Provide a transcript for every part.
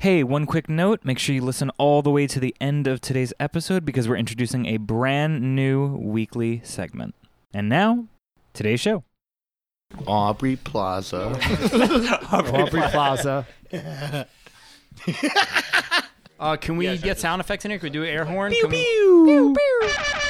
Hey, one quick note make sure you listen all the way to the end of today's episode because we're introducing a brand new weekly segment. And now, today's show. Aubrey Plaza. Aubrey Plaza. uh, can we get sound effects in here? Can we do an air horn? Can we- Welcome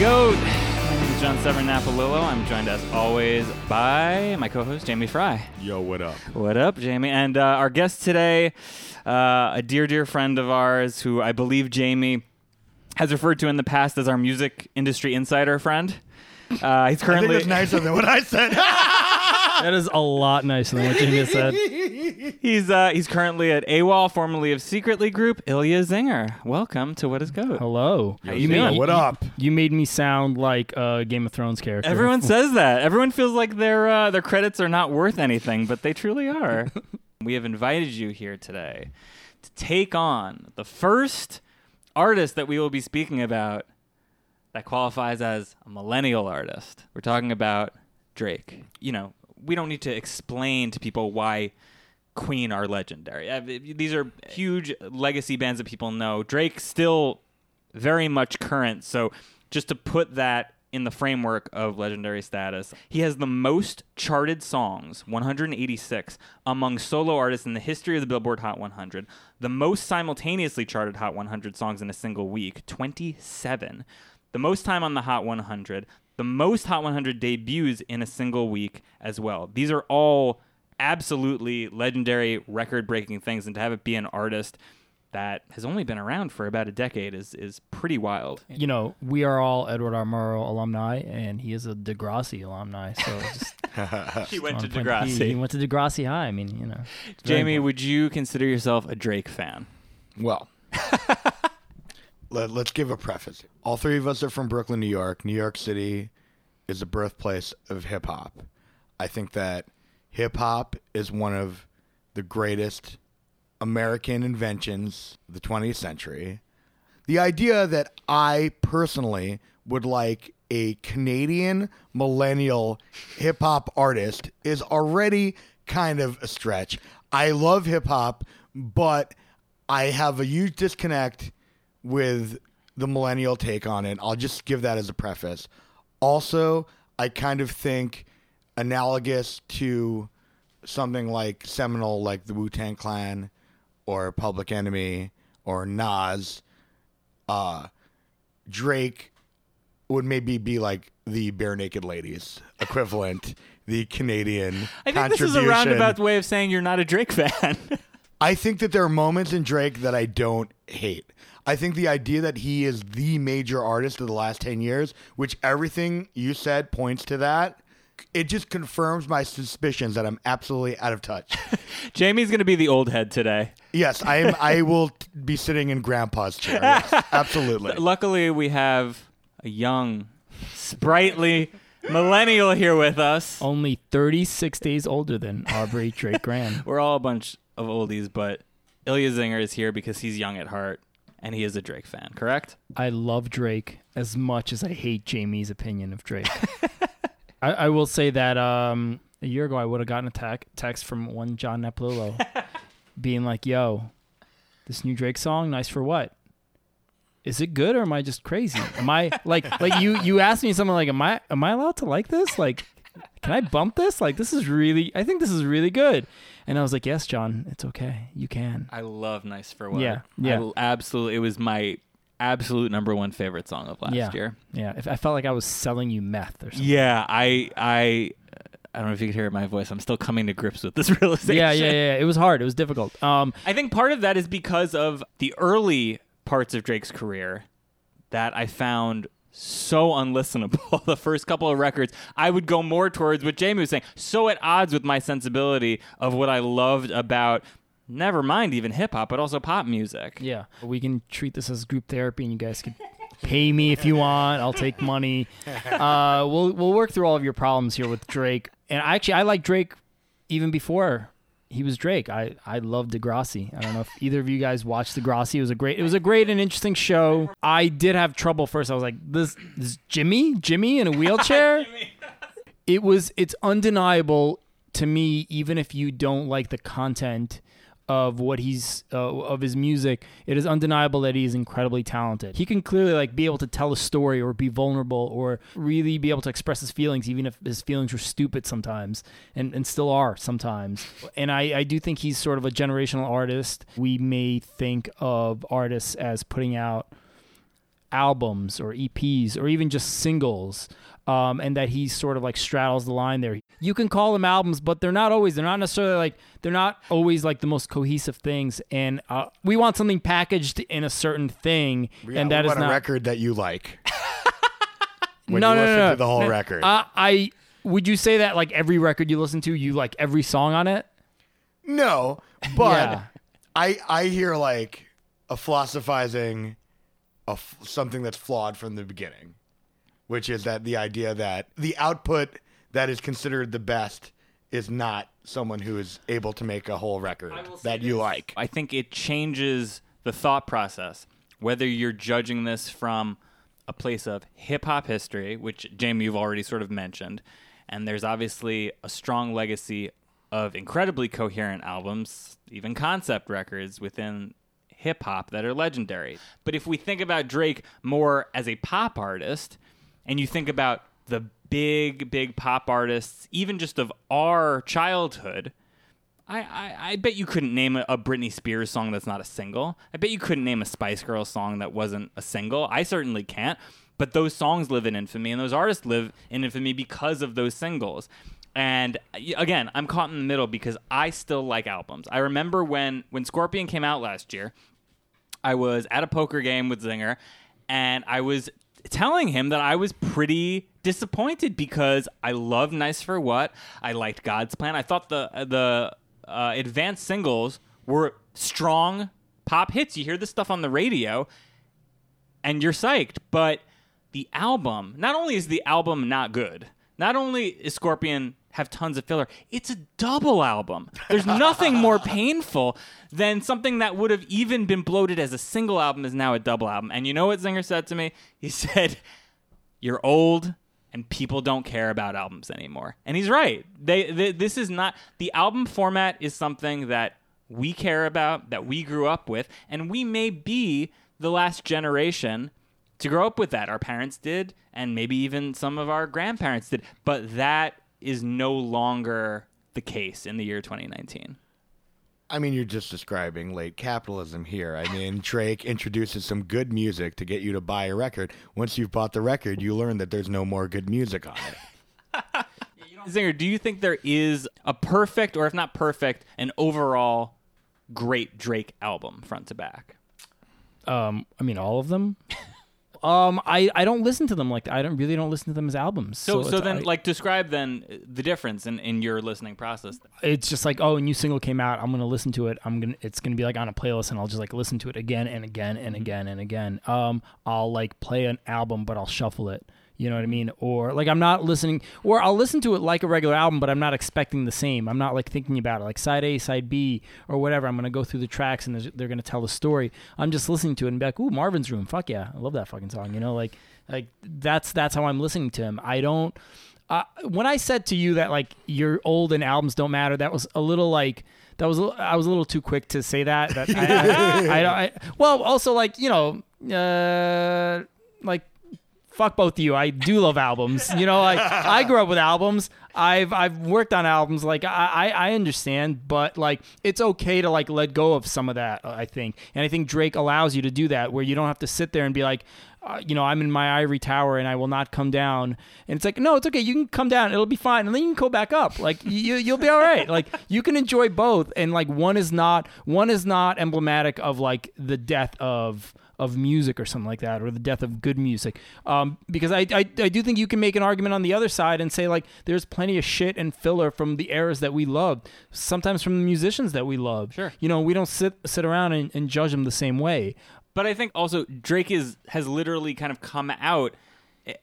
GOAT? My name is John Severn Napolillo. I'm joined as always by my co host, Jamie Fry. Yo, what up? What up, Jamie? And uh, our guest today, uh, a dear, dear friend of ours who I believe Jamie has referred to in the past as our music industry insider friend. Uh, he's I think currently nicer than what I said. That is a lot nicer than what Jamie just said. he's uh, he's currently at AWAL, formerly of Secretly Group. Ilya Zinger, welcome to What Is Goat. Hello. How you doing? what up? You made me sound like a Game of Thrones character. Everyone says that. Everyone feels like their uh, their credits are not worth anything, but they truly are. we have invited you here today to take on the first artist that we will be speaking about that qualifies as a millennial artist. We're talking about Drake. You know, we don't need to explain to people why Queen are legendary. Uh, These are huge legacy bands that people know. Drake still very much current. So just to put that in the framework of legendary status, he has the most charted songs, 186, among solo artists in the history of the Billboard Hot 100. The most simultaneously charted Hot 100 songs in a single week, 27. The most time on the Hot 100. The most Hot 100 debuts in a single week as well. These are all absolutely legendary, record breaking things. And to have it be an artist that has only been around for about a decade is is pretty wild. You know, we are all Edward R. Murrow alumni, and he is a Degrassi alumni. So just He went to wanna He, he went to Degrassi High. I mean, you know. Jamie, would you consider yourself a Drake fan? Well, let, us give a preface. All three of us are from Brooklyn, New York. New York City is the birthplace of hip hop. I think that hip hop is one of the greatest American inventions of the 20th century. The idea that I personally would like a Canadian millennial hip hop artist is already kind of a stretch. I love hip hop, but I have a huge disconnect with the millennial take on it. I'll just give that as a preface. Also, I kind of think analogous to something like seminal, like the Wu Tang Clan or Public Enemy or Nas, uh, Drake would maybe be like the Barenaked Ladies equivalent, the Canadian. I think this is a roundabout way of saying you're not a Drake fan. I think that there are moments in Drake that I don't hate. I think the idea that he is the major artist of the last 10 years, which everything you said points to that, it just confirms my suspicions that I'm absolutely out of touch. Jamie's going to be the old head today. yes, I am I will t- be sitting in grandpa's chair. Yes, absolutely. Luckily, we have a young, sprightly millennial here with us. Only 36 days older than Aubrey Drake Graham. We're all a bunch of oldies, but Ilya Zinger is here because he's young at heart and he is a Drake fan, correct? I love Drake as much as I hate Jamie's opinion of Drake. I, I will say that um, a year ago I would have gotten a text from one John Neplillo being like, "Yo, this new Drake song, nice for what? Is it good or am I just crazy? Am I like like you you asked me something like, am I am I allowed to like this? Like, can I bump this? Like, this is really I think this is really good." And I was like, "Yes, John, it's okay. You can." I love Nice for What. Yeah, yeah. will absolutely. It was my absolute number one favorite song of last yeah, year. yeah. If I felt like I was selling you meth or something. Yeah, I, I, I don't know if you could hear my voice. I'm still coming to grips with this realization. Yeah, yeah, yeah. It was hard. It was difficult. Um, I think part of that is because of the early parts of Drake's career that I found so unlistenable. the first couple of records, I would go more towards what Jamie was saying, so at odds with my sensibility of what I loved about never mind even hip hop, but also pop music. yeah, we can treat this as group therapy, and you guys can pay me if you want. I'll take money. Uh, we'll we'll work through all of your problems here with Drake. And actually, I like Drake even before he was Drake. I I love Degrassi. I don't know if either of you guys watched Degrassi. It was a great it was a great and interesting show. I did have trouble first. I was like, this, this Jimmy, Jimmy in a wheelchair. it was it's undeniable to me, even if you don't like the content of what he's uh, of his music, it is undeniable that he is incredibly talented. He can clearly like be able to tell a story or be vulnerable or really be able to express his feelings, even if his feelings were stupid sometimes and, and still are sometimes. And I, I do think he's sort of a generational artist. We may think of artists as putting out albums or EPs or even just singles. Um, and that he sort of like straddles the line there. You can call them albums, but they're not always. They're not necessarily like they're not always like the most cohesive things. And uh, we want something packaged in a certain thing, Yeah, and that is not a record that you like. when no, you no, listen no, to the whole record. Uh, I would you say that like every record you listen to, you like every song on it? no, but Yeah. I I hear like a philosophizing of something that's flawed from the beginning, which is that the idea that the output that is considered the best is not someone who is able to make a whole record that you like. I think it changes the thought process. Whether you're judging this from a place of hip hop history, which Jamie you've already sort of mentioned, and there's obviously a strong legacy of incredibly coherent albums, even concept records within hip hop that are legendary. But if we think about Drake more as a pop artist, and you think about the big, big pop artists, even just of our childhood, I, I, I bet you couldn't name a, a Britney Spears song that's not a single. I bet you couldn't name a Spice Girl song that wasn't a single. I certainly can't. But those songs live in infamy, and those artists live in infamy because of those singles. And again, I'm caught in the middle because I still like albums. I remember when when Scorpion came out last year, I was at a poker game with Zinger, and I was telling him that I was pretty disappointed because I love Nice for What. I liked God's Plan. I thought the the uh, advanced singles were strong pop hits. You hear this stuff on the radio, and you're psyched. But the album, not only is the album not good, not only is Scorpion have tons of filler, it's a double album. There's nothing more painful than something that would have even been bloated as a single album is now a double album. And you know what Zinger said to me? He said, "You're old." And people don't care about albums anymore, and he's right. They, they this is not the album format is something that we care about, that we grew up with, and we may be the last generation to grow up with that. Our parents did, and maybe even some of our grandparents did, but that is no longer the case in the year 2019. I mean, you're just describing late capitalism here. I mean, Drake introduces some good music to get you to buy a record. Once you've bought the record, you learn that there's no more good music on it. Zinger, do you think there is a perfect, or if not perfect, an overall great Drake album front to back? Um, I mean, all of them. um, I, I don't listen to them like I don't really don't listen to them as albums. So, so, it's- then, I- like, describe then the difference in, in your listening process. it's just like oh, a new single came out. I'm gonna listen to it. I'm gonna it's gonna be like on a playlist, and I'll just like listen to it again and again and again and again. Um, I'll like play an album, but I'll shuffle it. You know what I mean? Or like I'm not listening, or I'll listen to it like a regular album, but I'm not expecting the same. I'm not like thinking about it like side A, side B, or whatever. I'm gonna go through the tracks and they're gonna tell the story. I'm just listening to it and be like, ooh, Marvin's Room, fuck yeah, I love that fucking song. You know, like like that's that's how I'm listening to him. I don't. Uh, when I said to you that like you're old and albums don't matter, that was a little like that was I was a little too quick to say that. That I, I, I, well, also like you know, uh, like fuck both of you. I do love albums. You know, like I grew up with albums. I've I've worked on albums. Like I, I understand, but like it's okay to like let go of some of that. I think, and I think Drake allows you to do that, where you don't have to sit there and be like. Uh, you know, I'm in my ivory tower and I will not come down. And it's like, no, it's okay. You can come down. It'll be fine. And then you can go back up. Like you, you'll be all right. Like you can enjoy both. And like one is not, one is not emblematic of like the death of, of music or something like that, or the death of good music. Um, because I, I, I do think you can make an argument on the other side and say like there's plenty of shit and filler from the eras that we loved, sometimes from the musicians that we loved. Sure. You know, we don't sit sit around and, and judge them the same way. But I think also Drake is has literally kind of come out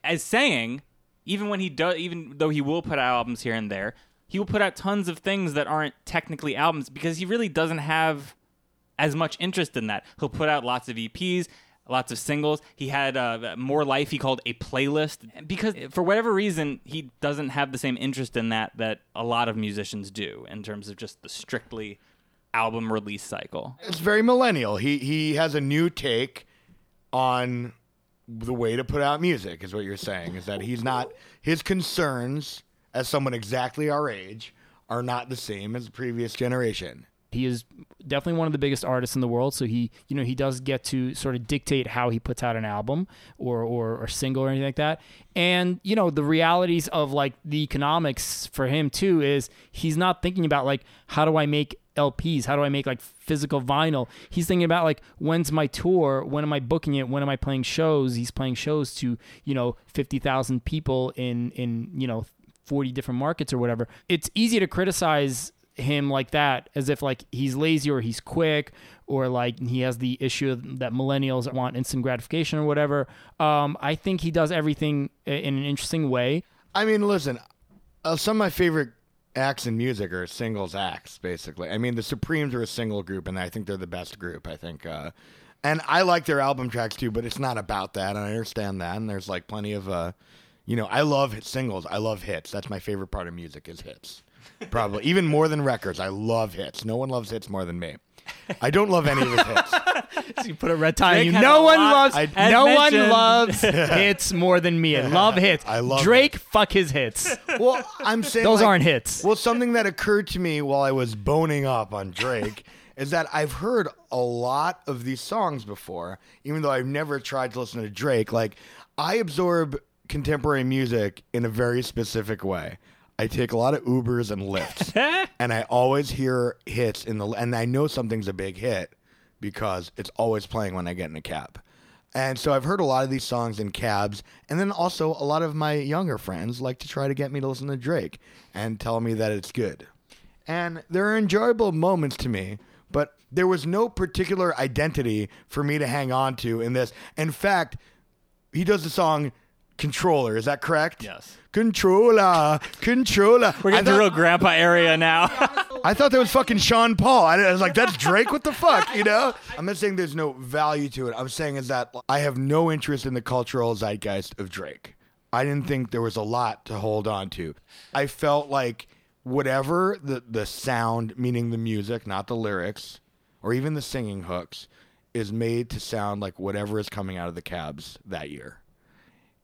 as saying, even when he does, even though he will put out albums here and there, he will put out tons of things that aren't technically albums because he really doesn't have as much interest in that. He'll put out lots of EPs, lots of singles. He had uh, More Life, he called a playlist because for whatever reason, he doesn't have the same interest in that that a lot of musicians do in terms of just the strictly album release cycle. It's very millennial. He he has a new take on the way to put out music. Is what you're saying? Is that he's not his concerns as someone exactly our age are not the same as the previous generation. He is definitely one of the biggest artists in the world, so he, you know, he does get to sort of dictate how he puts out an album or or, or single or anything like that. And you know, the realities of like the economics for him too is he's not thinking about like how do I make LPs? How do I make like physical vinyl? He's thinking about like when's my tour? When am I booking it? When am I playing shows? He's playing shows to you know fifty thousand people in in you know forty different markets or whatever. It's easy to criticize him like that as if like he's lazy or he's quick or like he has the issue that millennials want instant gratification or whatever. Um, I think he does everything in an interesting way. I mean, listen, uh, some of my favorite acts in music are singles acts, basically. I mean, the Supremes are a single group, and I think they're the best group. I think, uh, and I like their album tracks too, but it's not about that, and I understand that. And there's like plenty of, uh, you know, I love singles. I love hits. That's my favorite part of music is hits. Probably even more than records. I love hits. No one loves hits more than me. I don't love any of his hits. So you put a red tie. on you. No one loves. as no one loves hits more than me. I love hits. I love Drake. Fuck his hits. Well, I'm saying Those like- aren't hits. Well, something that occurred to me while I was boning up on Drake is that I've heard a lot of these songs before, even though I've never tried to listen to Drake. Like, I absorb contemporary music in a very specific way. I take a lot of Ubers and Lyfts, and I always hear hits in the, and I know something's a big hit because it's always playing when I get in a cab. And so I've heard a lot of these songs in cabs, and then also a lot of my younger friends like to try to get me to listen to Drake and tell me that it's good. And there are enjoyable moments to me, but there was no particular identity for me to hang on to in this. In fact, he does the song Controller, is that correct? Yes. Controller, controller. We're I getting to thought- real grandpa area now. I thought that was fucking Sean Paul. I, I was like, that's Drake. What the fuck, you know? I'm not saying there's no value to it. I'm saying is that I have no interest in the cultural zeitgeist of Drake. I didn't think there was a lot to hold on to. I felt like whatever the the sound, meaning the music, not the lyrics, or even the singing hooks, is made to sound like whatever is coming out of the cabs that year.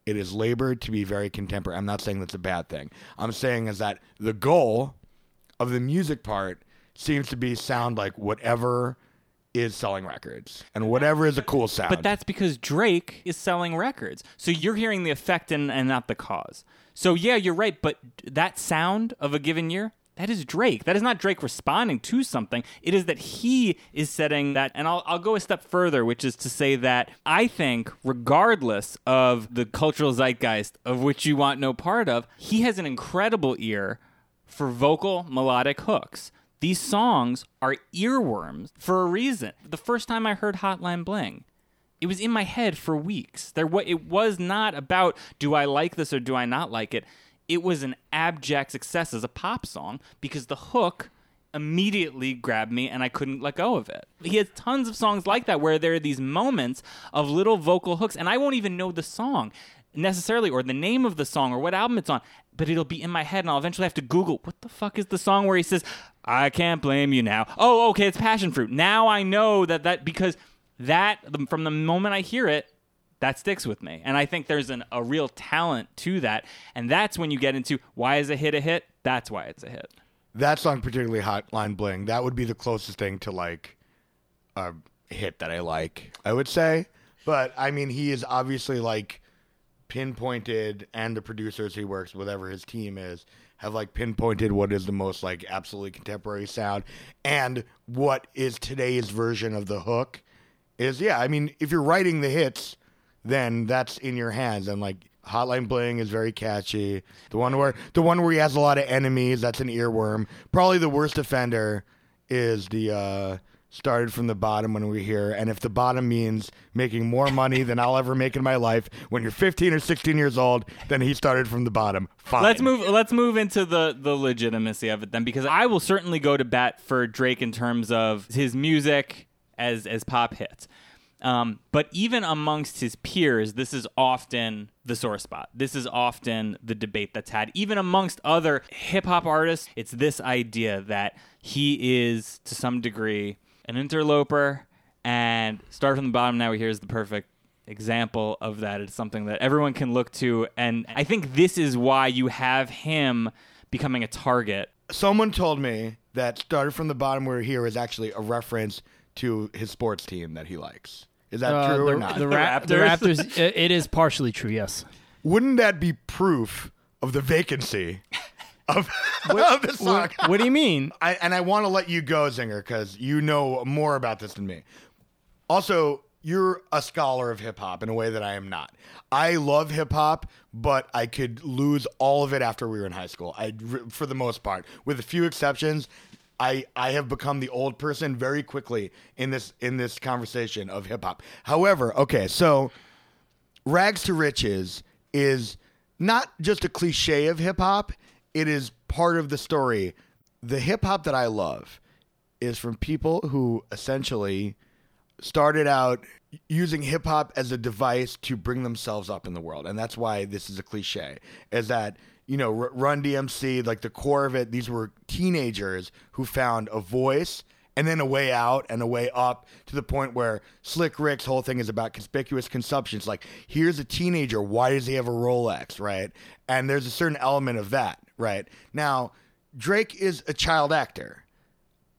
It is labored to be very contemporary. I'm not saying that's a bad thing. I'm saying is that the goal of the music part seems to be sound like whatever is selling records and whatever is a cool sound. But that's because Drake is selling records. So you're hearing the effect and, and not the cause. So yeah, you're right, but that sound of a given year, that is Drake. That is not Drake responding to something. It is that he is setting that. And I'll, I'll go a step further, which is to say that I think, regardless of the cultural zeitgeist of which you want no part of, he has an incredible ear for vocal melodic hooks. These songs are earworms for a reason. The first time I heard Hotline Bling, it was in my head for weeks. There, it was not about do I like this or do I not like it. It was an abject success as a pop song because the hook immediately grabbed me and I couldn't let go of it. He has tons of songs like that where there are these moments of little vocal hooks, and I won't even know the song necessarily or the name of the song or what album it's on, but it'll be in my head and I'll eventually have to Google what the fuck is the song where he says, I can't blame you now. Oh, okay, it's Passion Fruit. Now I know that that because that from the moment I hear it, that sticks with me. And I think there's an, a real talent to that. And that's when you get into why is a hit a hit? That's why it's a hit. that song, particularly Hotline Bling, that would be the closest thing to like a hit that I like, I would say. But I mean, he is obviously like pinpointed, and the producers he works, whatever his team is, have like pinpointed what is the most like absolutely contemporary sound and what is today's version of the hook is yeah i mean if you're writing the hits then that's in your hands and like hotline bling is very catchy the one where the one where he has a lot of enemies that's an earworm probably the worst offender is the uh started from the bottom when we here, and if the bottom means making more money than I'll ever make in my life when you're 15 or 16 years old, then he started from the bottom. Fine. Let's move. Let's move into the the legitimacy of it then, because I will certainly go to bat for Drake in terms of his music as as pop hits. Um, but even amongst his peers, this is often the sore spot. This is often the debate that's had. Even amongst other hip hop artists, it's this idea that he is, to some degree, an interloper and start from the bottom. Now here's the perfect example of that. It's something that everyone can look to. And I think this is why you have him becoming a target. Someone told me that started from the bottom where here is actually a reference to his sports team that he likes. Is that Uh, true the, or not? The, Ra- the Raptors? Raptors. i- it is partially true. Yes. Wouldn't that be proof of the vacancy of, of the song? What, what do you mean? I, and I want to let you go, Zinger, because you know more about this than me. Also, you're a scholar of hip hop in a way that I am not. I love hip hop, but I could lose all of it after we were in high school. I, for the most part, with a few exceptions, I I have become the old person very quickly in this in this conversation of hip hop. However, okay, so rags to riches is not just a cliche of hip hop, it is part of the story. The hip hop that I love is from people who essentially started out using hip hop as a device to bring themselves up in the world. And that's why this is a cliche. Is that, you know, Run DMC, like the core of it, these were teenagers who found a voice and then a way out and a way up to the point where Slick Rick's whole thing is about conspicuous consumption. It's like, here's a teenager. Why does he have a Rolex? Right. And there's a certain element of that. Right. Now, Drake is a child actor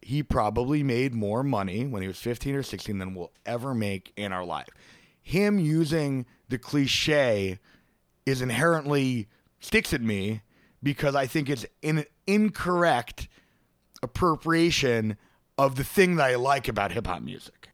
he probably made more money when he was 15 or 16 than we'll ever make in our life. Him using the cliche is inherently sticks at me because I think it's an incorrect appropriation of the thing that I like about hip hop music.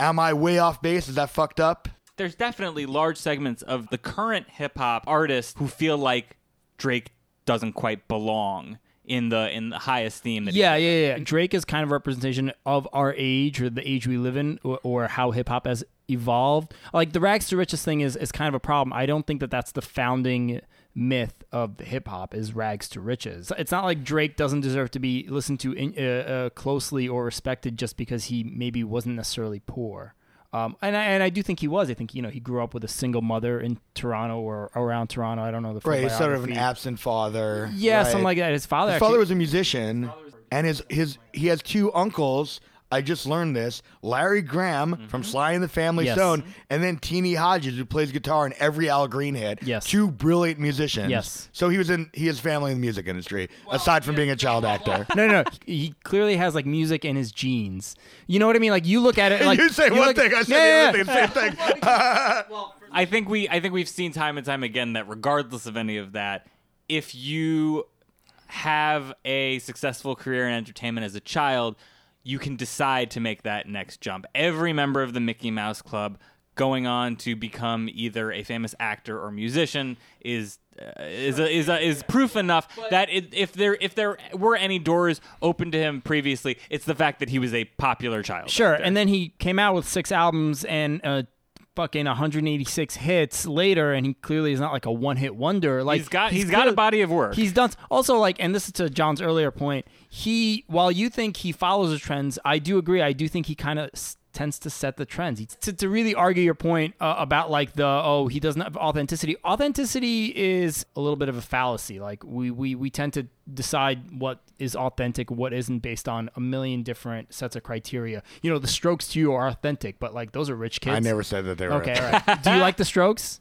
Am I way off base? Is that fucked up? There's definitely large segments of the current hip hop artists who feel like Drake doesn't quite belong in the in the high esteem that he Yeah, yeah, yeah. Drake is kind of a representation of our age or the age we live in, or, or how hip hop has evolved. Like the rags to riches thing is is kind of a problem. I don't think that that's the founding myth of hip hop is rags to riches. It's not like Drake doesn't deserve to be listened to in, uh, uh, closely or respected just because he maybe wasn't necessarily poor. Um, and I, and I do think he was. I think you know he grew up with a single mother in Toronto or around Toronto. I don't know the full Right, he's sort of an absent father. yeah, right? something like that. His father. His actually, father was a musician, and his his he has two uncles. I just learned this: Larry Graham from mm-hmm. Sly and the Family Yes. Stone, and then Teenie Hodges, who plays guitar in every Al Green hit. Yes. two brilliant musicians. Yes. so he was in he has family in the music industry aside from being a child actor. no, no, no. He clearly has like music in his genes. You know what I mean? Like you look at it. Like you say one look- thing, I say Yeah, the yeah, other thing, same thing. I think we I think we've seen time and time again that regardless of any of that, if you have a successful career in entertainment as a child, you can decide to make that next jump. Every member of the Mickey Mouse Club going on to become either a famous actor or musician is uh, is a, is a, is proof enough that it, if there if there were any doors open to him previously, it's the fact that he was a popular child. Sure. And then he came out with six albums and uh, fucking 186 hits later, and he clearly is not like a one-hit wonder. Like he's got he's got a body of work. He's done also like, and this is to John's earlier point. He, while you think he follows the trends, I do agree. I do think he kind of tends to set the trends. To, to really argue your point uh, about like the oh he doesn't have authenticity. Authenticity is a little bit of a fallacy. Like we we we tend to decide what is authentic, what isn't, based on a million different sets of criteria. You know, the Strokes to you are authentic, but like those are rich kids. I never said that they were Okay, right. do you like the Strokes?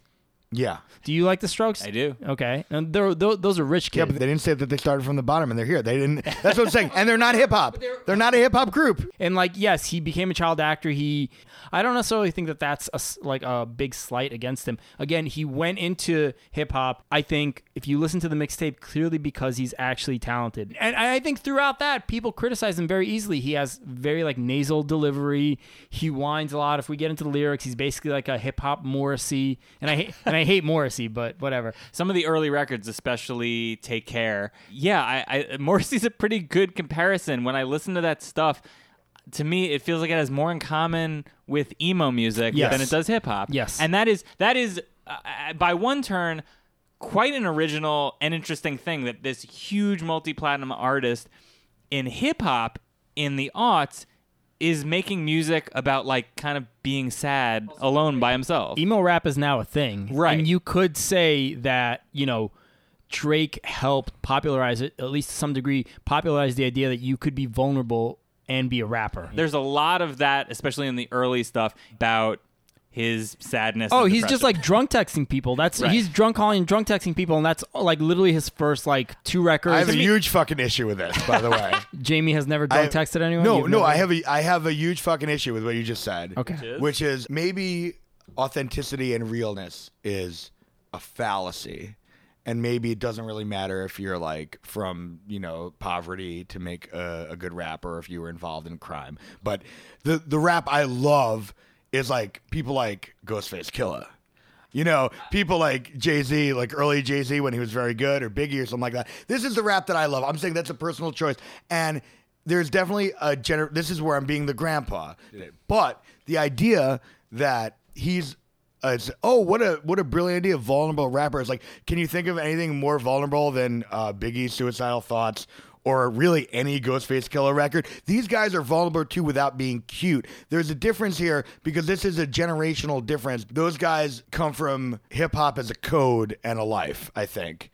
Yeah, Do you like the Strokes? I do. Okay, and they're, tho- those are rich kids. yeah, but they didn't say that they started from the bottom and they're here. They didn't. That's what I'm saying. And they're not hip hop. They're not a hip hop group. and like yes he became a child actor he i don't necessarily think that that's a, s- like a big slight against him again he went into hip-hop i think if you listen to the mixtape clearly because he's actually talented and i think throughout that people criticize him very easily he has very like nasal delivery he whines a lot if we get into the lyrics he's basically like a hip-hop morrissey and i hate and i hate morrissey but whatever some of the early records, especially "Take Care," yeah, I, I Morrissey's a pretty good comparison. When I listen to that stuff, to me it feels like it has more in common with emo music Yes. than it does hip hop. Yes. and that is that is uh, by one turn quite an original and interesting thing that this huge multi-platinum artist in hip hop in the aughts is making music about like kind of being sad alone by himself. emo rap is now a thing, Right. And you could say that you know Drake helped popularize it, at least to some degree, popularize the idea that you could be vulnerable and be a rapper. There's a lot of that, especially in the early stuff about his sadness. Oh, and he's just like drunk texting people. That's Right. he's drunk calling and drunk texting people, and that's like literally his first like two records. I have a huge fucking issue with this, by the way. Jamie has never I- drunk texted anyone. No, You've no, never- I have a I have a huge fucking issue with what you just said. Okay. is? Which is maybe authenticity and realness is a fallacy. And maybe it doesn't really matter if you're like from, you know, poverty to make a, a good rap or if you were involved in crime. But the the rap I love is like people like Ghostface Killah. You know, people like Jay Z, like early Jay Z when he was very good, or Biggie or something like that. This is the rap that I love. I'm saying that's a personal choice, and there's definitely a gener. This is where I'm being the grandpa, but the idea that he's uh, it's, oh what a what a brilliant idea vulnerable rapper is like can you think of anything more vulnerable than uh, Biggie's suicidal thoughts or really any Ghostface Killah record. These guys are vulnerable too without being cute. There's a difference here because this is a generational difference. Those guys come from hip hop as a code and a life, I think.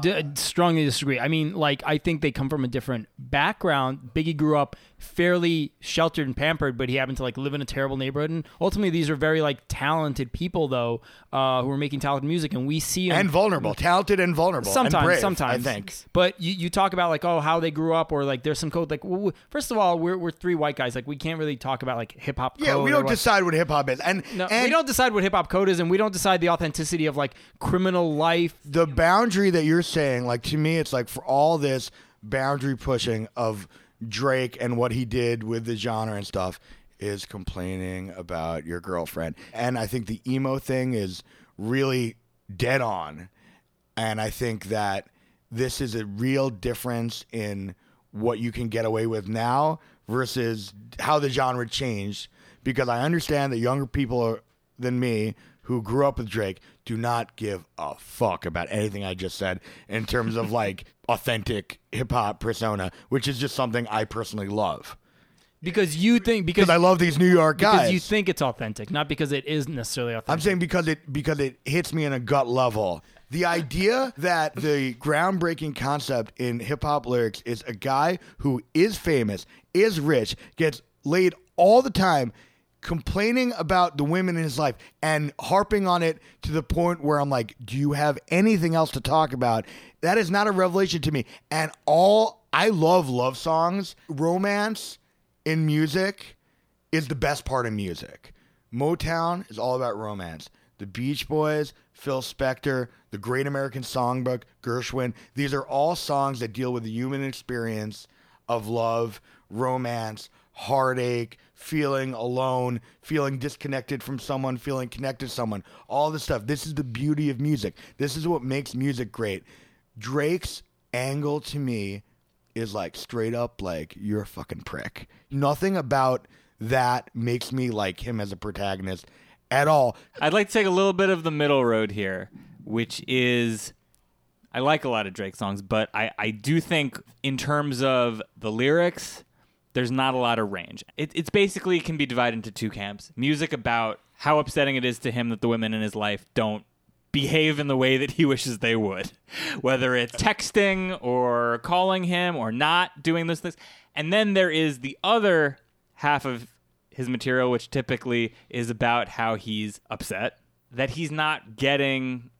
D- strongly disagree. I mean, like, I think they come from a different background. Biggie grew up fairly sheltered and pampered, but he happened to like live in a terrible neighborhood. And ultimately, these are very like talented people, though, uh, who are making talented music, and we see And vulnerable, talented and vulnerable. and Sometimes, brave, sometimes I think. But you, you talk about like oh how they grew up or like there's some code like w- w- first of all we're, we're three white guys like we can't really talk about like hip hop. Yeah, we don't decide what hip hop is, and No, and we don't decide what hip hop code is, and we don't decide the authenticity of like criminal life. the boundary that you're saying, like to me, it's like for all this boundary pushing of Drake and what he did with the genre and stuff is complaining about your girlfriend. And I think the emo thing is really dead on. And I think that this is a real difference in what you can get away with now versus how the genre changed. Because I understand that younger people are, than me who grew up with Drake do not give a fuck about anything I just said in terms of like authentic hip hop persona, which is just something I personally love. Because you think because I love these New York guys. because you think it's authentic, not because it is necessarily authentic. I'm saying because it because it hits me in a gut level. The idea that the groundbreaking concept in hip hop lyrics is a guy who is famous, is rich, gets laid all the time, complaining about the women in his life and harping on it to the point where I'm like, do you have anything else to talk about? That is not a revelation to me. And all I love love songs, romance in music is the best part of music. Motown is all about romance. The Beach Boys, Phil Spector, The Great American Songbook, Gershwin, these are all songs that deal with the human experience of love, romance, heartache, feeling alone, feeling disconnected from someone, feeling connected to someone, all this stuff. This is the beauty of music. This is what makes music great. Drake's angle to me is like straight up like you're a fucking prick. Nothing about that makes me like him as a protagonist at all. I'd like to take a little bit of the middle road here, which is I like a lot of Drake songs, but I, I do think in terms of the lyrics, there's not a lot of range. It, it's basically can be divided into two camps. Music about how upsetting it is to him that the women in his life don't behave in the way that he wishes they would, whether it's texting or calling him or not doing those things. And then there is the other half of his material, which typically is about how he's upset that he's not getting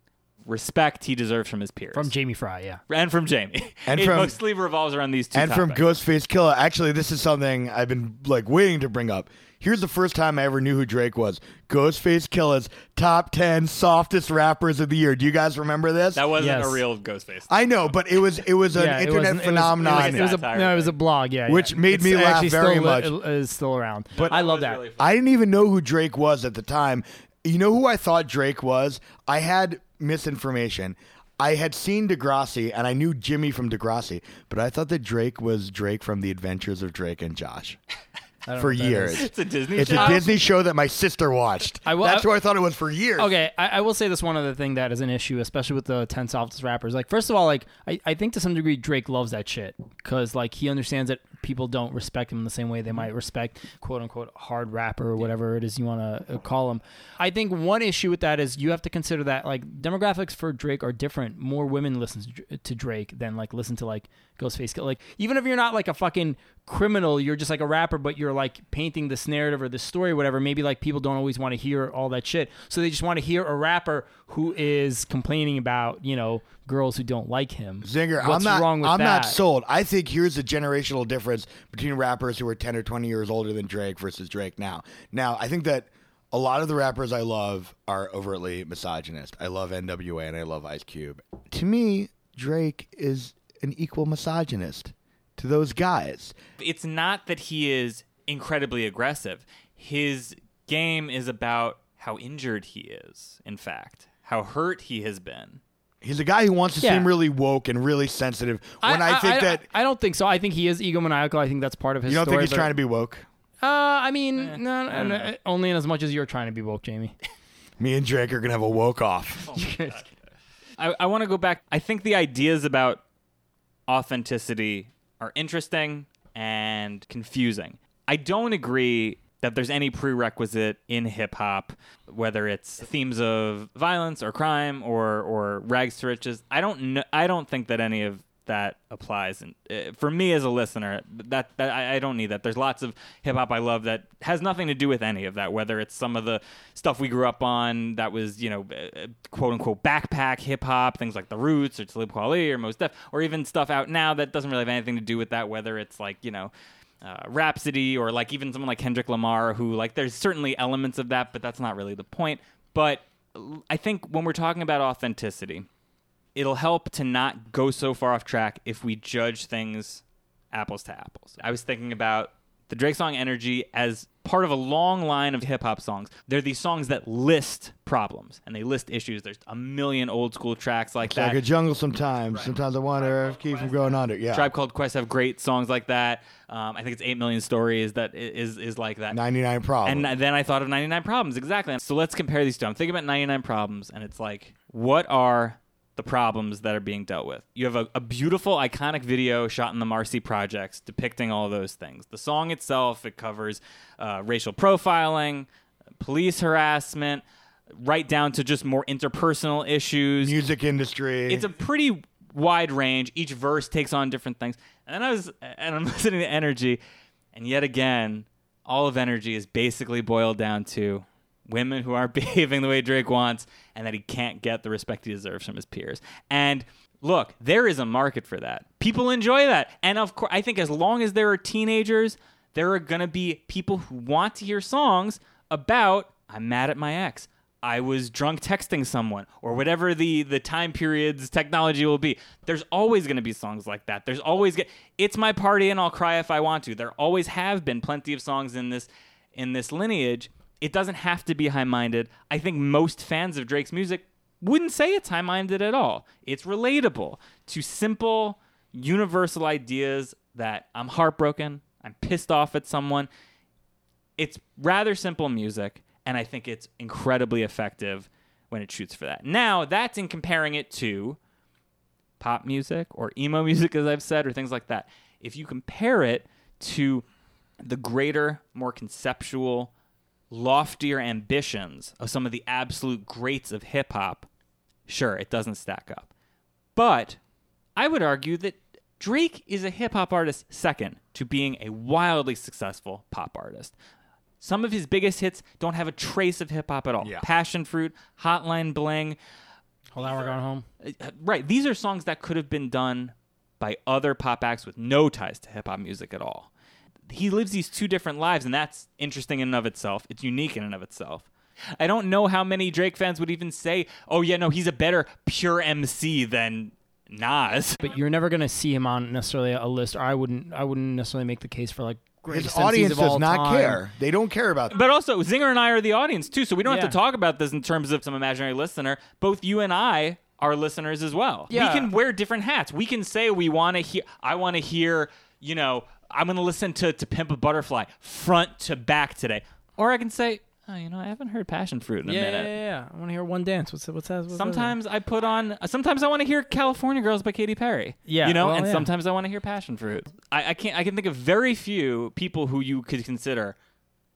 respect he deserves from his peers. from Jamie Fry, yeah. and from Jamie. And it from- mostly revolves around these two and from. Ghostface Killah. Actually, this is something I've been like waiting to bring up. Here's the first time I ever knew who Drake was. Ghostface Killah's top 10 softest rappers of the year. Do you guys remember this? That wasn't Yes. a real Ghostface. I know, but it was it was an yeah, internet wasn't- it was- phenomenon. It was, a, no, it was a blog, yeah, Which yeah. made It's me laugh very still, much. It is still around, But- but I love that. really. I didn't even know who Drake was at the time. You know who I thought Drake was? I had misinformation. I had seen Degrassi and I knew Jimmy from Degrassi, but I thought that Drake was Drake from The Adventures of Drake and Josh. For know what that years. It's a Disney It's show. a Disney show that my sister watched. I will- That's I- who I thought it was for years. Okay, I, I will say this one other thing that is an issue, especially with the 10 softest rappers. Like, first of all, like, I, I think to some degree Drake loves that shit because, like, he understands that people don't respect him the same way they mm-hmm. might respect, quote unquote, hard rapper or whatever it is you want to uh, call him. I think one issue with that is you have to consider that, like, demographics for Drake are different. More women listen to, to Drake than, like, listen to, like, Ghostface. Like, even if you're not, like, a fucking criminal, you're just like a rapper, but you're, like, painting this narrative or this story or whatever. Maybe, like, people don't always want to hear all that shit. So they just want to hear a rapper who is complaining about, you know, girls who don't like him. Zinger, What's I'm not. wrong with I'm that? not sold. I think here's a generational difference between rappers who are 10 or 20 years older than Drake versus Drake now. Now, I think that a lot of the rappers I love are overtly misogynist. I love NWA and I love Ice Cube. To me, Drake is an equal misogynist to those guys. it's not that he is incredibly aggressive. His game is about how injured he is, in fact, how hurt he has been. He's a guy who wants to Yeah. seem really woke and really sensitive. When I, think that I, don't think so. I think he is egomaniacal. I think that's part of his you don't think he's trying to be woke. Uh, I mean, no, no, no, only in as much as you're trying to be woke, Jamie. Me and Drake are gonna have a woke off. I, I want to go back. I think the ideas about authenticity are interesting and confusing. I don't agree that there's any prerequisite in hip hop, whether it's themes of violence or crime or or rags to riches. I don't know. I don't think that any of that applies. And uh, for me as a listener, that, that I, I don't need that. There's lots of hip hop I love that has nothing to do with any of that. Whether it's some of the stuff we grew up on that was you know uh, quote unquote backpack hip hop, things like The Roots or Talib Kweli or Mos Def, or even stuff out now that doesn't really have anything to do with that. Whether it's like you know. Uh, Rapsody, or like even someone like Kendrick Lamar, who like there's certainly elements of that, but that's not really the point. But I think when we're talking about authenticity, it'll help to not go so far off track if we judge things apples to apples. I was thinking about the Drake song Energy as part of a long line of hip hop songs. They're these songs that list problems and they list issues. There's a million old school tracks like It's that. like a jungle sometimes. Sometimes I wonder if keep from growing under. Yeah. Tribe Called Quest have great songs like that. Um, I think it's Eight Million Stories that is is like that. 99 problems. And then I thought of 99 Problems, exactly. So let's compare these two. I'm thinking about 99 Problems, and it's like, what are the problems that are being dealt with? You have a, a beautiful, iconic video shot in the Marcy Projects depicting all those things. The song itself, it covers uh, racial profiling, police harassment, right down to just more interpersonal issues Music industry. it's a pretty wide range. Each verse takes on different things. And then I was, and I'm listening to Energy, and yet again, all of Energy is basically boiled down to women who aren't behaving the way Drake wants, and that he can't get the respect he deserves from his peers. And look, there is a market for that. People enjoy that, and of course, I think as long as there are teenagers, there are gonna be people who want to hear songs about I'm mad at my ex. I was drunk texting someone or whatever the the time periods technology will be. There's always going to be songs like that. There's always get, it's my party and I'll cry if I want to. There always have been plenty of songs in this in this lineage. It doesn't have to be high-minded. I think most fans of Drake's music wouldn't say it's high-minded at all. It's relatable to simple universal ideas that I'm heartbroken, I'm pissed off at someone. It's rather simple music, and I think it's incredibly effective when it shoots for that. Now, that's in comparing it to pop music or emo music, as I've said, or things like that. If you compare it to the greater, more conceptual, loftier ambitions of some of the absolute greats of hip hop, sure, it doesn't stack up. But I would argue that Drake is a hip hop artist second to being a wildly successful pop artist. Some of his biggest hits don't have a trace of hip hop at all. Yeah. Passion Fruit, Hotline Bling, Hold on, we're going home. uh, right. These are songs that could have been done by other pop acts with no ties to hip hop music at all. He lives these two different lives, and that's interesting in and of itself. It's unique in and of itself. I don't know how many Drake fans would even say, "Oh yeah, no, he's a better pure MC than Nas." But you're never gonna see him on necessarily a list. Or I wouldn't. I wouldn't necessarily make the case for like His audience does not time. care. They don't care about That. But also, Zinger and I are the audience too, so we don't Yeah. have to talk about this in terms of some imaginary listener. Both you and I are listeners as well. Yeah. We can wear different hats. We can say we want to hear. I want to hear. You know, I'm going to listen to to Pimp a Butterfly front to back today, or I can say, oh, you know, I haven't heard Passion Fruit in a Yeah, yeah, minute. yeah, yeah. I want to hear one dance. What's that? What's that? What's that? Sometimes I put on. Sometimes I want to hear "California Girls" by Katy Perry. Yeah, you know, well, and yeah. sometimes I want to hear "Passion Fruit." I, I can't. I can think of very few people who you could consider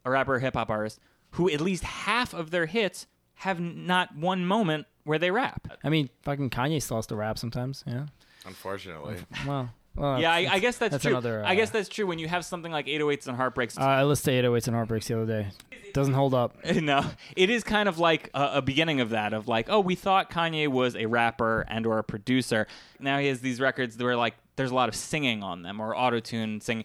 a rapper or hip hop artist who at least half of their hits have not one moment where they rap. I mean, fucking Kanye still has to rap sometimes. Yeah. Unfortunately. Well. Well yeah, I, I guess that's, that's true. another, I guess uh, that's true when you have something like 808s and Heartbreaks. Uh, I listened to 808s and Heartbreaks the other day. Doesn't hold up. no, it is kind of like a, a beginning of that of like, oh, we thought Kanye was a rapper and or a producer. Now he has these records where like there's a lot of singing on them or auto tune singing.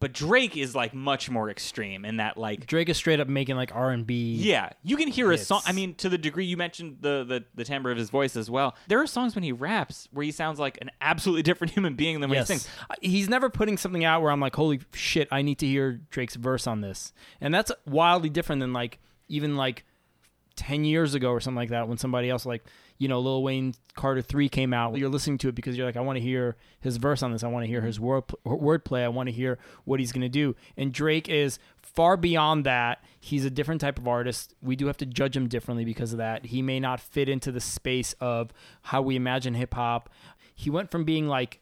But Drake is like much more extreme in that like Drake is straight up making like R&B. yeah, you can hear a song. I mean, to the degree you mentioned the, the the timbre of his voice as well. There are songs when he raps where he sounds like an absolutely different human being than when Yes. he sings. He's never putting something out where I'm like, holy shit, I need to hear Drake's verse on this. And that's wildly different than like even like 10 years ago or something like that when somebody else like, you know, Lil Wayne Carter 3 came out. You're listening to it because you're like, I want to hear his verse on this. I want to hear his word wordplay. I want to hear what he's going to do. And Drake is far beyond that. He's a different type of artist. We do have to judge him differently because of that. He may not fit into the space of how we imagine hip hop. He went from being like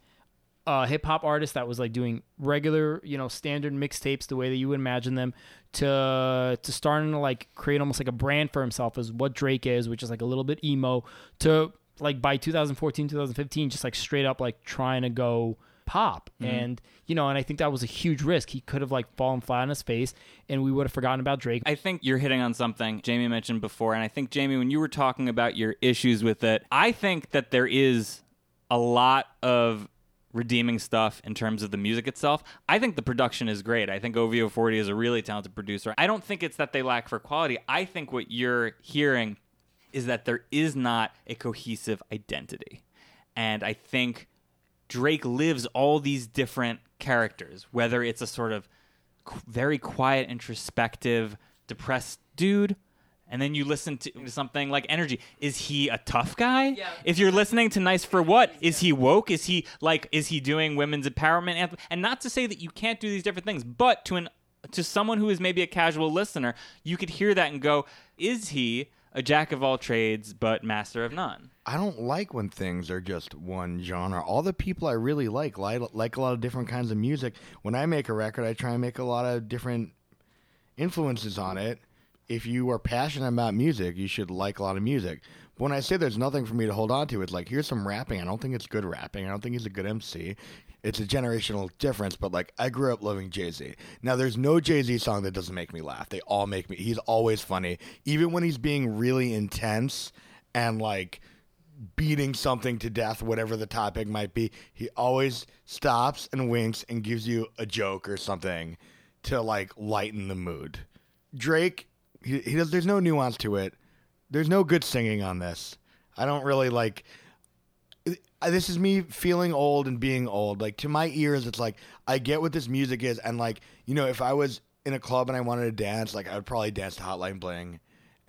a hip hop artist that was like doing regular, you know, standard mixtapes the way that you would imagine them to to starting to like create almost like a brand for himself as what Drake is, which is like a little bit emo to like by 2014, 2015 just like straight up like trying to go pop. Mm-hmm. And you know, and I think that was a huge risk. He could have like fallen flat on his face and we would have forgotten about Drake. I think you're hitting on something Jamie mentioned before, and I think Jamie, when you were talking about your issues with it, I think that there is a lot of redeeming stuff in terms of the music itself. I think the production is great. I think OVO 40 is a really talented producer. I don't think it's that they lack for quality. I think what you're hearing is that there is not a cohesive identity. And I think Drake lives all these different characters, whether it's a sort of very quiet, introspective, depressed dude. And then you listen to something like Energy. Is he a tough guy? If you're listening to Nice for What, is he woke? Is he like is he doing women's empowerment anthem? And not to say that you can't do these different things, but to an to someone who is maybe a casual listener, you could hear that and go, is he a jack of all trades but master of none? I don't like when things are just one genre. All the people I really like like, like a lot of different kinds of music. When I make a record, I try and make a lot of different influences on it. If you are passionate about music, you should like a lot of music. But when I say there's nothing for me to hold on to, it's like here's some rapping. I don't think it's good rapping. I don't think he's a good MC. It's a generational difference, but like I grew up loving Jay Z. Now there's no Jay Z song that doesn't make me laugh. They all make me. He's always funny, even when he's being really intense and like beating something to death, whatever the topic might be. He always stops and winks and gives you a joke or something to like lighten the mood. Drake, he, he does. There's no nuance to it. There's no good singing on this. I don't really like. This is me feeling old and being old. Like to my ears, it's like I get what this music is, and like you know, if I was in a club and I wanted to dance, like I would probably dance to Hotline Bling,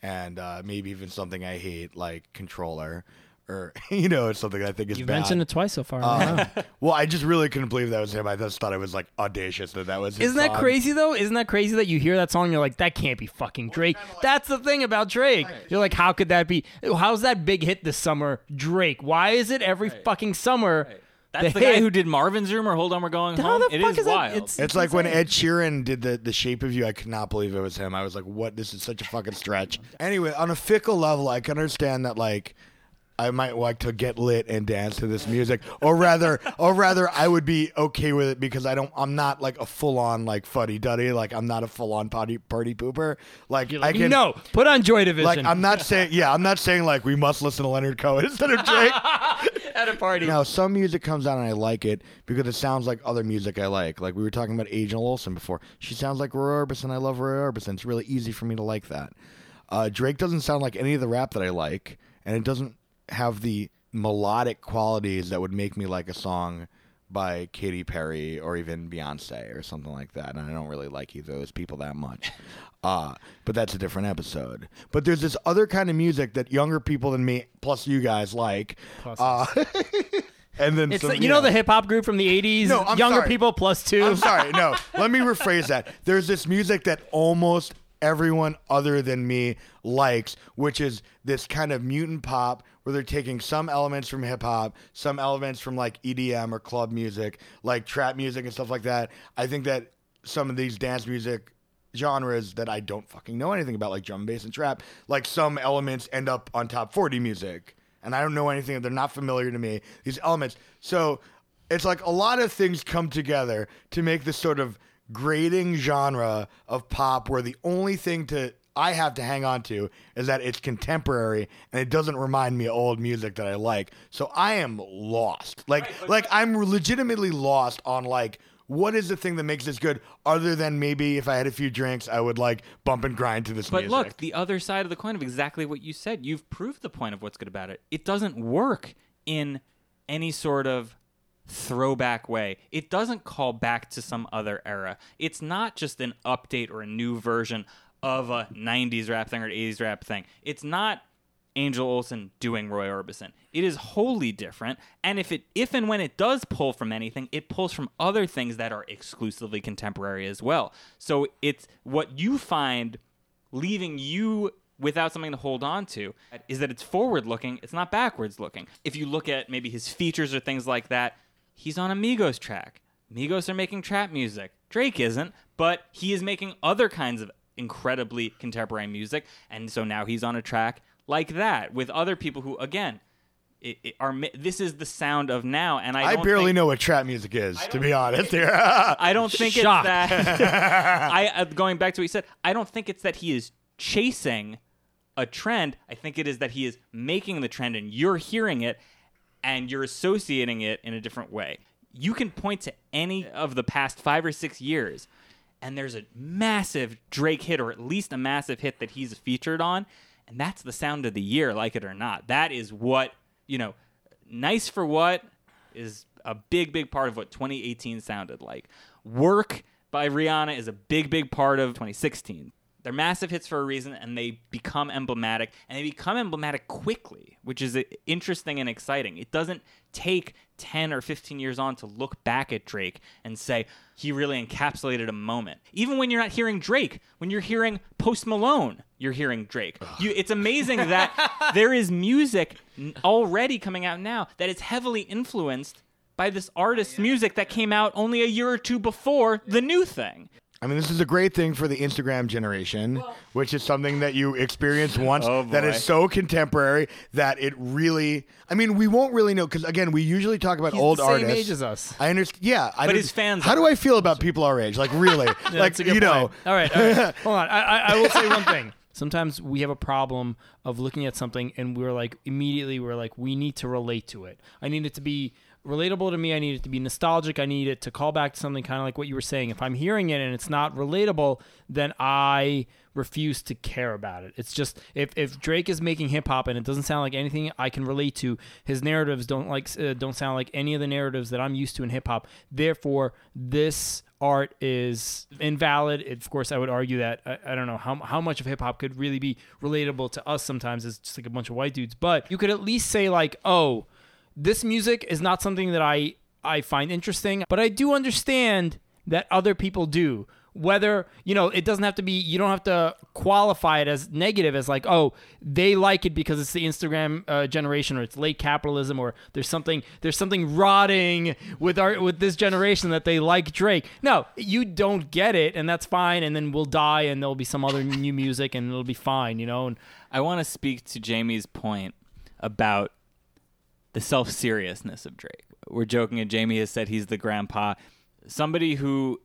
and uh, maybe even something I hate like Controlla, or you know, it's something I think is You've bad. mentioned it twice so far. Uh, Wow. well, I just really couldn't believe that was him. I just thought it was like audacious that that was. His Isn't that song. crazy though? Isn't that crazy that you hear that song and you're like, that can't be fucking Drake? That's the thing about Drake. You're like, how could that be? How's that big hit this summer? Drake. Why is it every fucking summer? That's the, hit- guy who did Marvin's Room or Hold On We're Going How Home. the It fuck is is wild. It's- It's like when. Ed Sheeran did the the Shape of You. I could not believe it was him. I was like, "What? This is such a fucking stretch." Anyway, on a fickle level, I can understand that like. I might like to get lit and dance to this music, or rather, or rather, I would be okay with it because I don't. I'm not like a full on like fuddy duddy. Like I'm not a full on party party pooper. Like, I can no, put on Joy Division Like I'm not saying. Yeah, I'm not saying like we must listen to Leonard Cohen instead of Drake. at a party. Now, some music comes out and I like it because it sounds like other music I like. Like we were talking about Angel Olsen before. She sounds like Roy Orbison. I love Roy Orbison. It's really easy for me to like that. Uh, Drake doesn't sound like any of the rap that I like, and it doesn't have the melodic qualities that would make me like a song by Katy Perry or even Beyonce or something like that. And I don't really like either of those people that much. Uh, but that's a different episode. But there's this other kind of music that younger people than me, plus you guys, like. Uh, and then It's some, you know the hip hop group from the '80s, No, I'm younger sorry. people plus two. I'm sorry. No, let me rephrase that. There's this music that almost everyone other than me likes, which is this kind of mutant pop where they're taking some elements from hip hop, some elements from like EDM or club music, like trap music and stuff like that. I think that some of these dance music genres that I don't fucking know anything about, like drum and bass and trap, like some elements end up on top 40 music. And I don't know anything, they're not familiar to me, these elements. So it's like a lot of things come together to make this sort of grading genre of pop where the only thing to I have to hang on to is that it's contemporary and it doesn't remind me of old music that I like. So I am lost. Like like I'm legitimately lost on like what is the thing that makes this good other than maybe if I had a few drinks I would like bump and grind to this But music. look, the other side of the coin of exactly what you said. You've proved the point of what's good about it. It doesn't work in any sort of throwback way. It doesn't call back to some other era. It's not just an update or a new version of a 90s rap thing or 80s rap thing. It's not Angel Olsen doing Roy Orbison. It is wholly different, and if it if and when it does pull from anything, it pulls from other things that are exclusively contemporary as well. So it's what you find leaving you without something to hold on to is that it's forward looking, it's not backwards looking. If you look at maybe his features or things like that, he's on a Migos track. Migos are making trap music. Drake isn't, but he is making other kinds of incredibly contemporary music, and so now he's on a track like that with other people who, again, it, it are this is the sound of now, and I I don't barely think- know what trap music is, to be honest here. I don't think Shock. it's that. I uh, going back to what he said. I don't think it's that he is chasing a trend. I think it is that he is making the trend, and you're hearing it, and you're associating it in a different way. You can point to any of the past five or six years, and there's a massive Drake hit, or at least a massive hit that he's featured on, and that's the sound of the year, like it or not. That is what you know. Nice for what is a big, big part of what 2018 sounded like. Work by Rihanna is a big, big part of 2016. They're massive hits for a reason, and they become emblematic, and they become emblematic quickly, which is uh, interesting and exciting. It doesn't take 10 or 15 years on to look back at Drake and say he really encapsulated a moment. Even when you're not hearing Drake, when you're hearing Post Malone, you're hearing Drake. You, it's amazing that there is music already coming out now that is heavily influenced by this artist's music that came out only a year or two before the new thing. I mean, this is a great thing for the Instagram generation, which is something that you experience oh, once Oh, that boy. is so contemporary that it really. I mean, we won't really know because again, we usually talk about He's old the same artists. age as us. I understand. Yeah, I But his fans How do. I feel about people our age? Like really? like That's a good you know. All right, all right. hold on. I, I, I will say one thing. Sometimes we have a problem of looking at something and we're like immediately we're like we need to relate to it. I need it to be relatable to me. I need it to be nostalgic. I need it to call back to something kind of like what you were saying. If I'm hearing it and it's not relatable, then I refuse to care about it. It's just if, if Drake is making hip hop and it doesn't sound like anything I can relate to, his narratives don't like uh, don't sound like any of the narratives that I'm used to in hip hop. Therefore, this art is invalid. Of course, I would argue that I, I don't know how how much of hip hop could really be relatable to us sometimes as just like a bunch of white dudes, but you could at least say like, oh, this music is not something that I I find interesting, but I do understand that other people do. Whether you know, it doesn't have to be. You don't have to qualify it as negative, as like, oh, they like it because it's the Instagram uh, generation, or it's late capitalism, or there's something there's something rotting with our with this generation that they like Drake. No, you don't get it, and that's fine. And then we'll die, and there'll be some other new music, and it'll be fine, you know. And I want to speak to Jamie's point about the self seriousness of Drake. We're joking, and Jamie has said he's the grandpa. Somebody who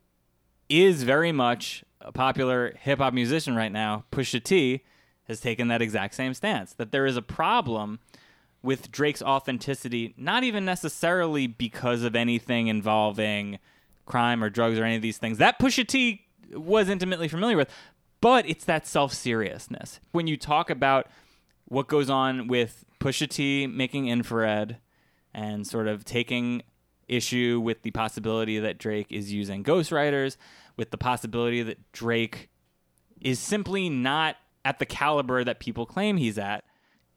is very much a popular hip hop musician right now, Pusha T, has taken that exact same stance that there is a problem with Drake's authenticity, not even necessarily because of anything involving crime or drugs or any of these things. That Pusha T was intimately familiar with, but it's that self seriousness. When you talk about what goes on with Pusha T making infrared and sort of taking issue with the possibility that Drake is using ghostwriters, with the possibility that Drake is simply not at the caliber that people claim he's at,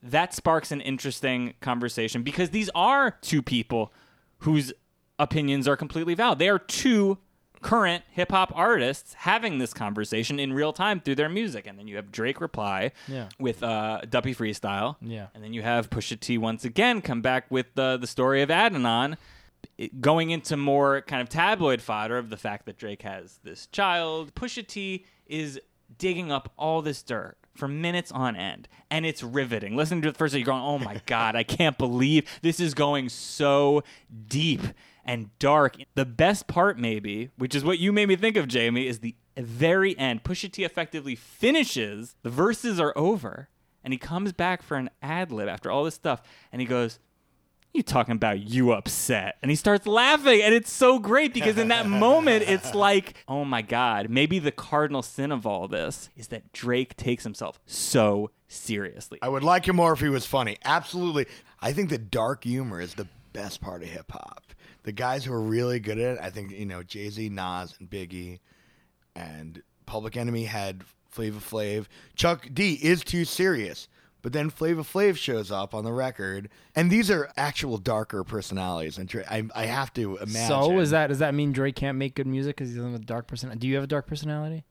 that sparks an interesting conversation because these are two people whose opinions are completely valid. They are two current hip hop artists having this conversation in real time through their music. And then you have Drake reply Yeah. with uh, Duppy Freestyle. Yeah. And then you have Pusha T once again come back with the, the story of Adidon. Going into more kind of tabloid fodder of the fact that Drake has this child, Pusha T is digging up all this dirt for minutes on end, and it's riveting. Listening to the first, you're going, "Oh my god, I can't believe this is going so deep and dark." The best part, maybe, which is what you made me think of, Jamie, is the very end. Pusha T effectively finishes. The verses are over, and he comes back for an ad lib after all this stuff, and he goes, you talking about you upset and he starts laughing and it's so great because in that moment it's like oh my god maybe the cardinal sin of all this is that drake takes himself so seriously I would like him more if he was funny. Absolutely. I think the dark humor is the best part of hip hop. The guys who are really good at it, I think, you know, Jay Z, Nas, and Biggie, and Public Enemy had Flavor Flav. Chuck D is too serious. But then Flavor Flav shows up on the record, and these are actual darker personalities. And I, I have to imagine. So is that does that mean Drake can't make good music because he's doesn't have a dark personality? Do you have a dark personality?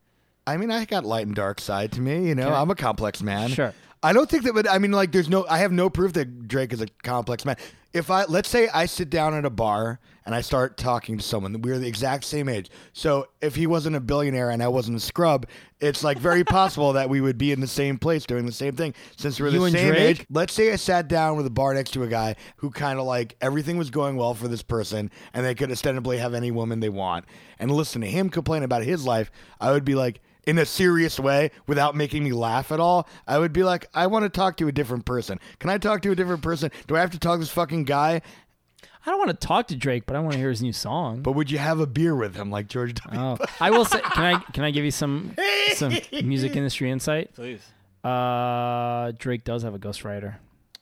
I mean, I got light and dark side to me. You know, Okay. I'm a complex man. Sure. I don't think that, but I mean, like, there's no, I have no proof that Drake is a complex man. If I, let's say I sit down at a bar and I start talking to someone, we're the exact same age. So if he wasn't a billionaire and I wasn't a scrub, it's like very possible that we would be in the same place doing the same thing since we're You the same Drake? age. Let's say I sat down with a bar next to a guy who kind of like everything was going well for this person and they could ostensibly have any woman they want and listen to him complain about his life. I would be like, in a serious way without making me laugh at all, I would be like, I want to talk to a different person. Can I talk to a different person? Do I have to talk to this fucking guy? I don't want to talk to Drake, but I want to hear his new song. But would you have a beer with him like George W? Oh, I will say. Can I can I give you some some music industry insight? please Uh, Drake does have a ghostwriter,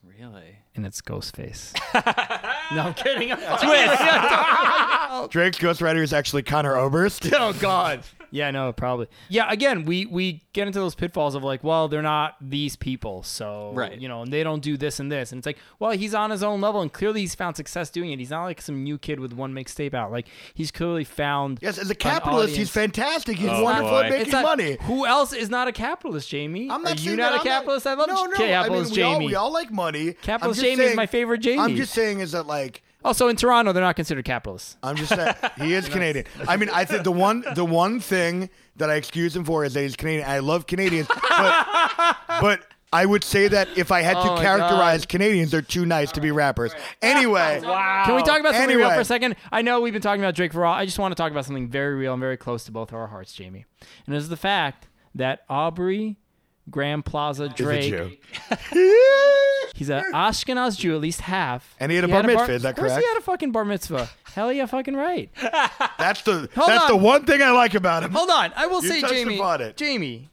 really and it's Ghostface. no, I'm kidding. Drake's ghostwriter is actually Conor Oberst. oh God. Yeah, no, probably. Yeah, again, we we get into those pitfalls of like, well, they're not these people, so Right. you know, and they don't do this and this, and it's like, well, he's on his own level, and clearly he's found success doing it. He's not like some new kid with one mixtape out. Like he's clearly found. Yes, as a capitalist, he's fantastic. He's Oh, wonderful at making It's not- money. Who else is not a capitalist, Jamie? I'm not Are you saying not that a I'm capitalist? I love no, no, capitalist I mean, we all, we all like money. Capitalist I'm just Jamie is my favorite Jamie. I'm just saying is that like Also, in Toronto, they're not considered capitalists. I'm just saying he is Canadian. I mean, I think the one the one thing that I excuse him for is that he's Canadian. I love Canadians, but but I would say that if I had Oh to my characterize God. Canadians, they're too nice to be rappers. Anyway, Can we talk about something real Anyway. for a second? I know we've been talking about Drake for all. I just want to talk about something very real and very close to both our hearts, Jamie. And it is the fact that Aubrey Graham Plaza Drake, Jew. He's an Ashkenaz Jew, at least half. And he had a bar mitzvah, is that Of course correct? he had a fucking bar mitzvah. Hell yeah, fucking right. That's the Hold that's on. the one thing I like about him. Hold on. I will You say, touched Jamie, upon it. Jamie,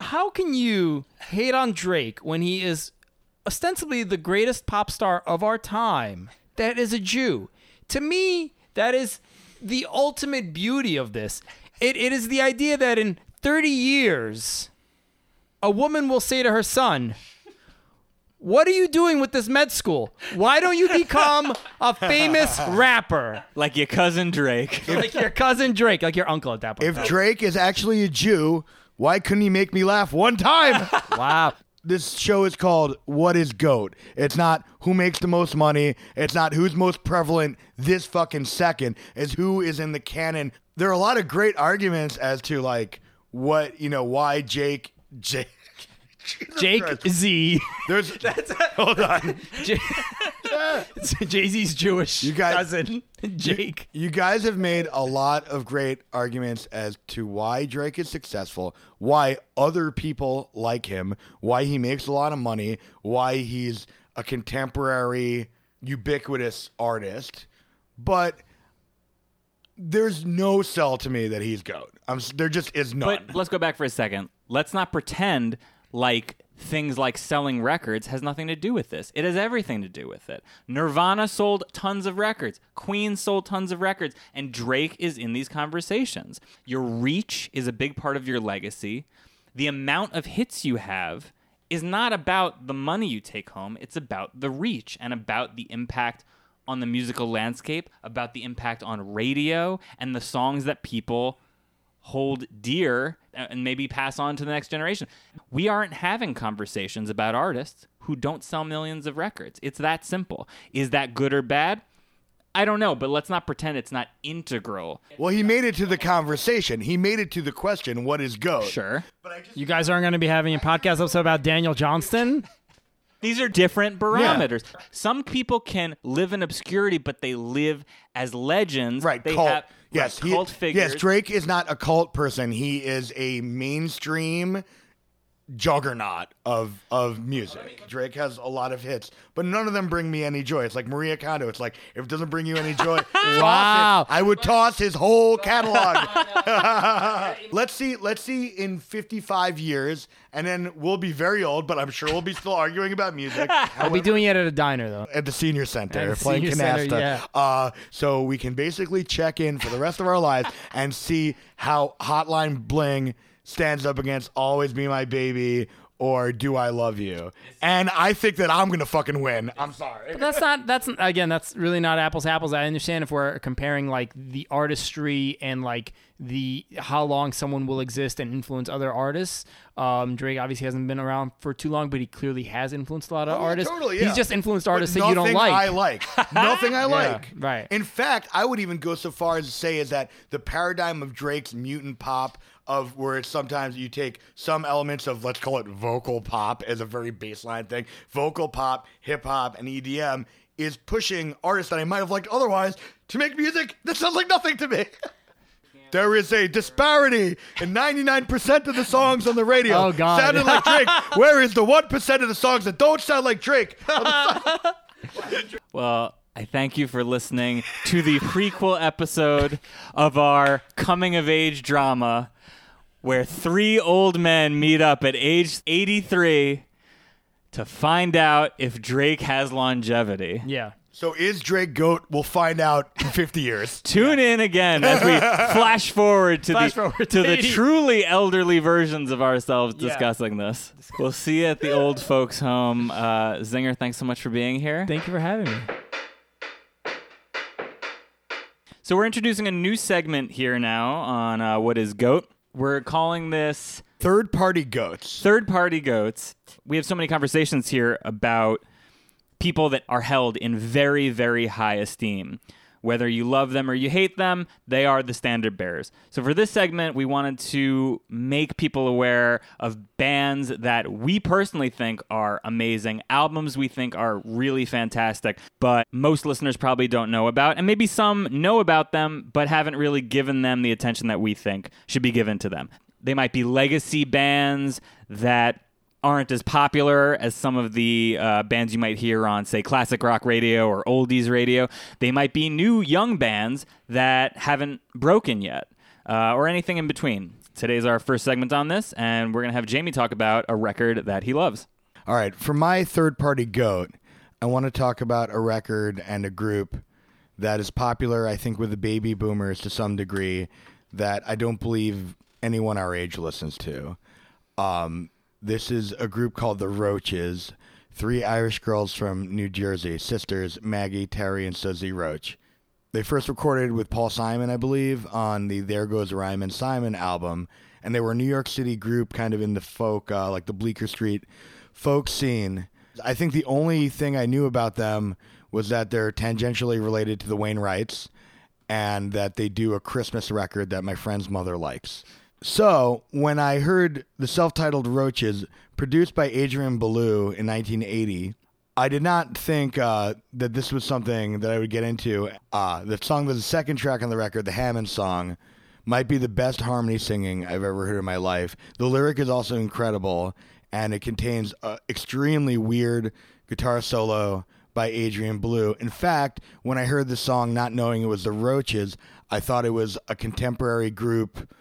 how can you hate on Drake when he is ostensibly the greatest pop star of our time that is a Jew? To me, that is the ultimate beauty of this. It, it is the idea that in 30 years, a woman will say to her son, what are you doing with this med school? Why don't you become a famous rapper like your cousin drake like your cousin Drake, like your uncle at that point? If Drake is actually a Jew, why couldn't he make me laugh one time? wow. this show is called What is GOAT? It's not who makes the most money. It's not who's most prevalent this fucking second. It's who is in the canon. There are a lot of great arguments as to like what, you know, why Jake Jake Jake Christ. Z. There's Hold on. Jay Z's Jewish You guys- cousin, Jake. You guys have made a lot of great arguments as to why Drake is successful, why other people like him, why he makes a lot of money, why he's a contemporary, ubiquitous artist. But there's no sell to me that he's goat. I'm s- there just is none. But let's go back for a second. Let's not pretend like things like selling records has nothing to do with this. It has everything to do with it. Nirvana sold tons of records, Queen sold tons of records, and Drake is in these conversations. Your reach is a big part of your legacy. The amount of hits you have is not about the money you take home, it's about the reach and about the impact on the musical landscape, about the impact on radio and the songs that people hold dear uh, and maybe pass on to the next generation. We aren't having conversations about artists who don't sell millions of records. It's that simple. Is that good or bad? I don't know, but let's not pretend it's not integral. Well, he made it to the conversation. He made it to the question, what is GOAT? Sure. You guys aren't going to be having a podcast episode about Daniel Johnston? These are different barometers. Some people can live in obscurity, but they live as legends. Right, They cult. have yes, right, he- cult figures. Yes, Drake is not a cult person. He is a mainstream juggernaut of of music. Drake has a lot of hits, but none of them bring me any joy. It's like Maria Kondo. It's like if it doesn't bring you any joy, Wow. I would toss his whole catalog. let's see. Let's see in 55 years, and then we'll be very old, but I'm sure we'll be still arguing about music. I'll be doing it at a diner, though. at the senior center the playing senior canasta. center, yeah. Uh, so we can basically check in for the rest of our lives and see how Hotline Bling stands up against Always Be My Baby or Do I Love You. And I think that I'm gonna fucking win. I'm sorry. That's not. That's again. That's really not apples to apples. I understand if we're comparing like the artistry and like the how long someone will exist and influence other artists. Um, Drake obviously hasn't been around for too long, but he clearly has influenced a lot of Oh, artists. totally, yeah. He's just influenced But artists that you don't like. I like. Nothing I like. right. In fact, I would even go so far as to say is that the paradigm of Drake's mutant pop of where it's sometimes you take some elements of let's call it vocal pop as a very baseline thing, vocal pop, hip hop, and EDM is pushing artists that I might have liked otherwise to make music that sounds like nothing to me. There is a disparity in 99% of the songs on the radio Oh, God. sounding like Drake. Where is the 1% of the songs that don't sound like Drake? Well, I thank you for listening to the prequel episode of our coming of age drama where three old men meet up at age 83 to find out if Drake has longevity. yeah. So is Drake goat? We'll find out in 50 years. Tune in again as we flash forward to Flash the forward to to the 80. truly elderly versions of ourselves Yeah. discussing this. We'll see you at the old folks' home. Uh, Zinger, thanks so much for being here. Thank you for having me. So we're introducing a new segment here now on uh, what is goat. We're calling this Third party goats. third party goats. We have so many conversations here about people that are held in very, very high esteem. Whether you love them or you hate them, they are the standard bearers. So, for this segment, we wanted to make people aware of bands that we personally think are amazing, albums we think are really fantastic, but most listeners probably don't know about. And maybe some know about them, but haven't really given them the attention that we think should be given to them. They might be legacy bands that aren't as popular as some of the uh, bands you might hear on, say, classic rock radio or oldies radio. They might be new young bands that haven't broken yet, uh, or anything in between. Today's our first segment on this, and we're going to have Jamie talk about a record that he loves. All right. For my third party goat, I want to talk about a record and a group that is popular, I think, with the baby boomers to some degree that I don't believe anyone our age listens to. Um, this is a group called the Roches, three Irish girls from New Jersey, sisters Maggie, Terre, and Suzzy Roche. They first recorded with Paul Simon, I believe, on the There Goes Rhymin' Simon album, and they were a New York City group, kind of in the folk, uh, like the Bleecker Street folk scene. I think the only thing I knew about them was that they're tangentially related to the Wainwrights, and that they do a Christmas record that my friend's mother likes. So when I heard the self-titled Roches, produced by Adrian Belew in 1980, I did not think uh, that this was something that I would get into. Uh, the song was the second track on the record, the Hammond song, might be the best harmony singing I've ever heard in my life. The lyric is also incredible, and it contains an extremely weird guitar solo by Adrian Belew. In fact, when I heard the song, not knowing it was the Roches, I thought it was a contemporary group,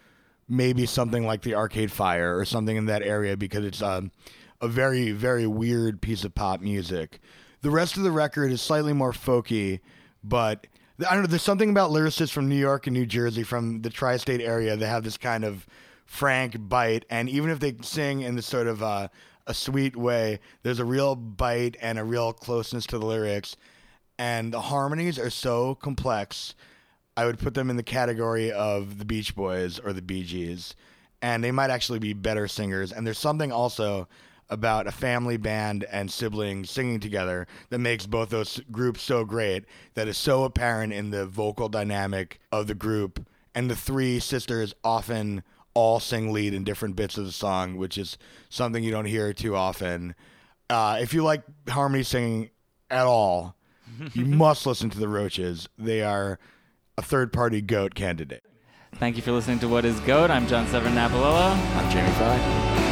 maybe something like the Arcade Fire or something in that area, because it's um, a very, very weird piece of pop music. The rest of the record is slightly more folky, but I don't know. There's something about lyricists from New York and New Jersey, from the tri-state area, that have this kind of frank bite, and even if they sing in this sort of uh, a sweet way, there's a real bite and a real closeness to the lyrics. and the harmonies are so complex. I would put them in the category of the Beach Boys or the Bee Gees, and they might actually be better singers. And there's something also about a family band and siblings singing together that makes both those groups so great that is so apparent in the vocal dynamic of the group. And the three sisters often all sing lead in different bits of the song, which is something you don't hear too often. Uh, if you like harmony singing at all, you must listen to the Roches. They are a third party goat candidate. Thank you for listening to What is Goat. I'm John Severin Napolello. I'm Jamie Fry.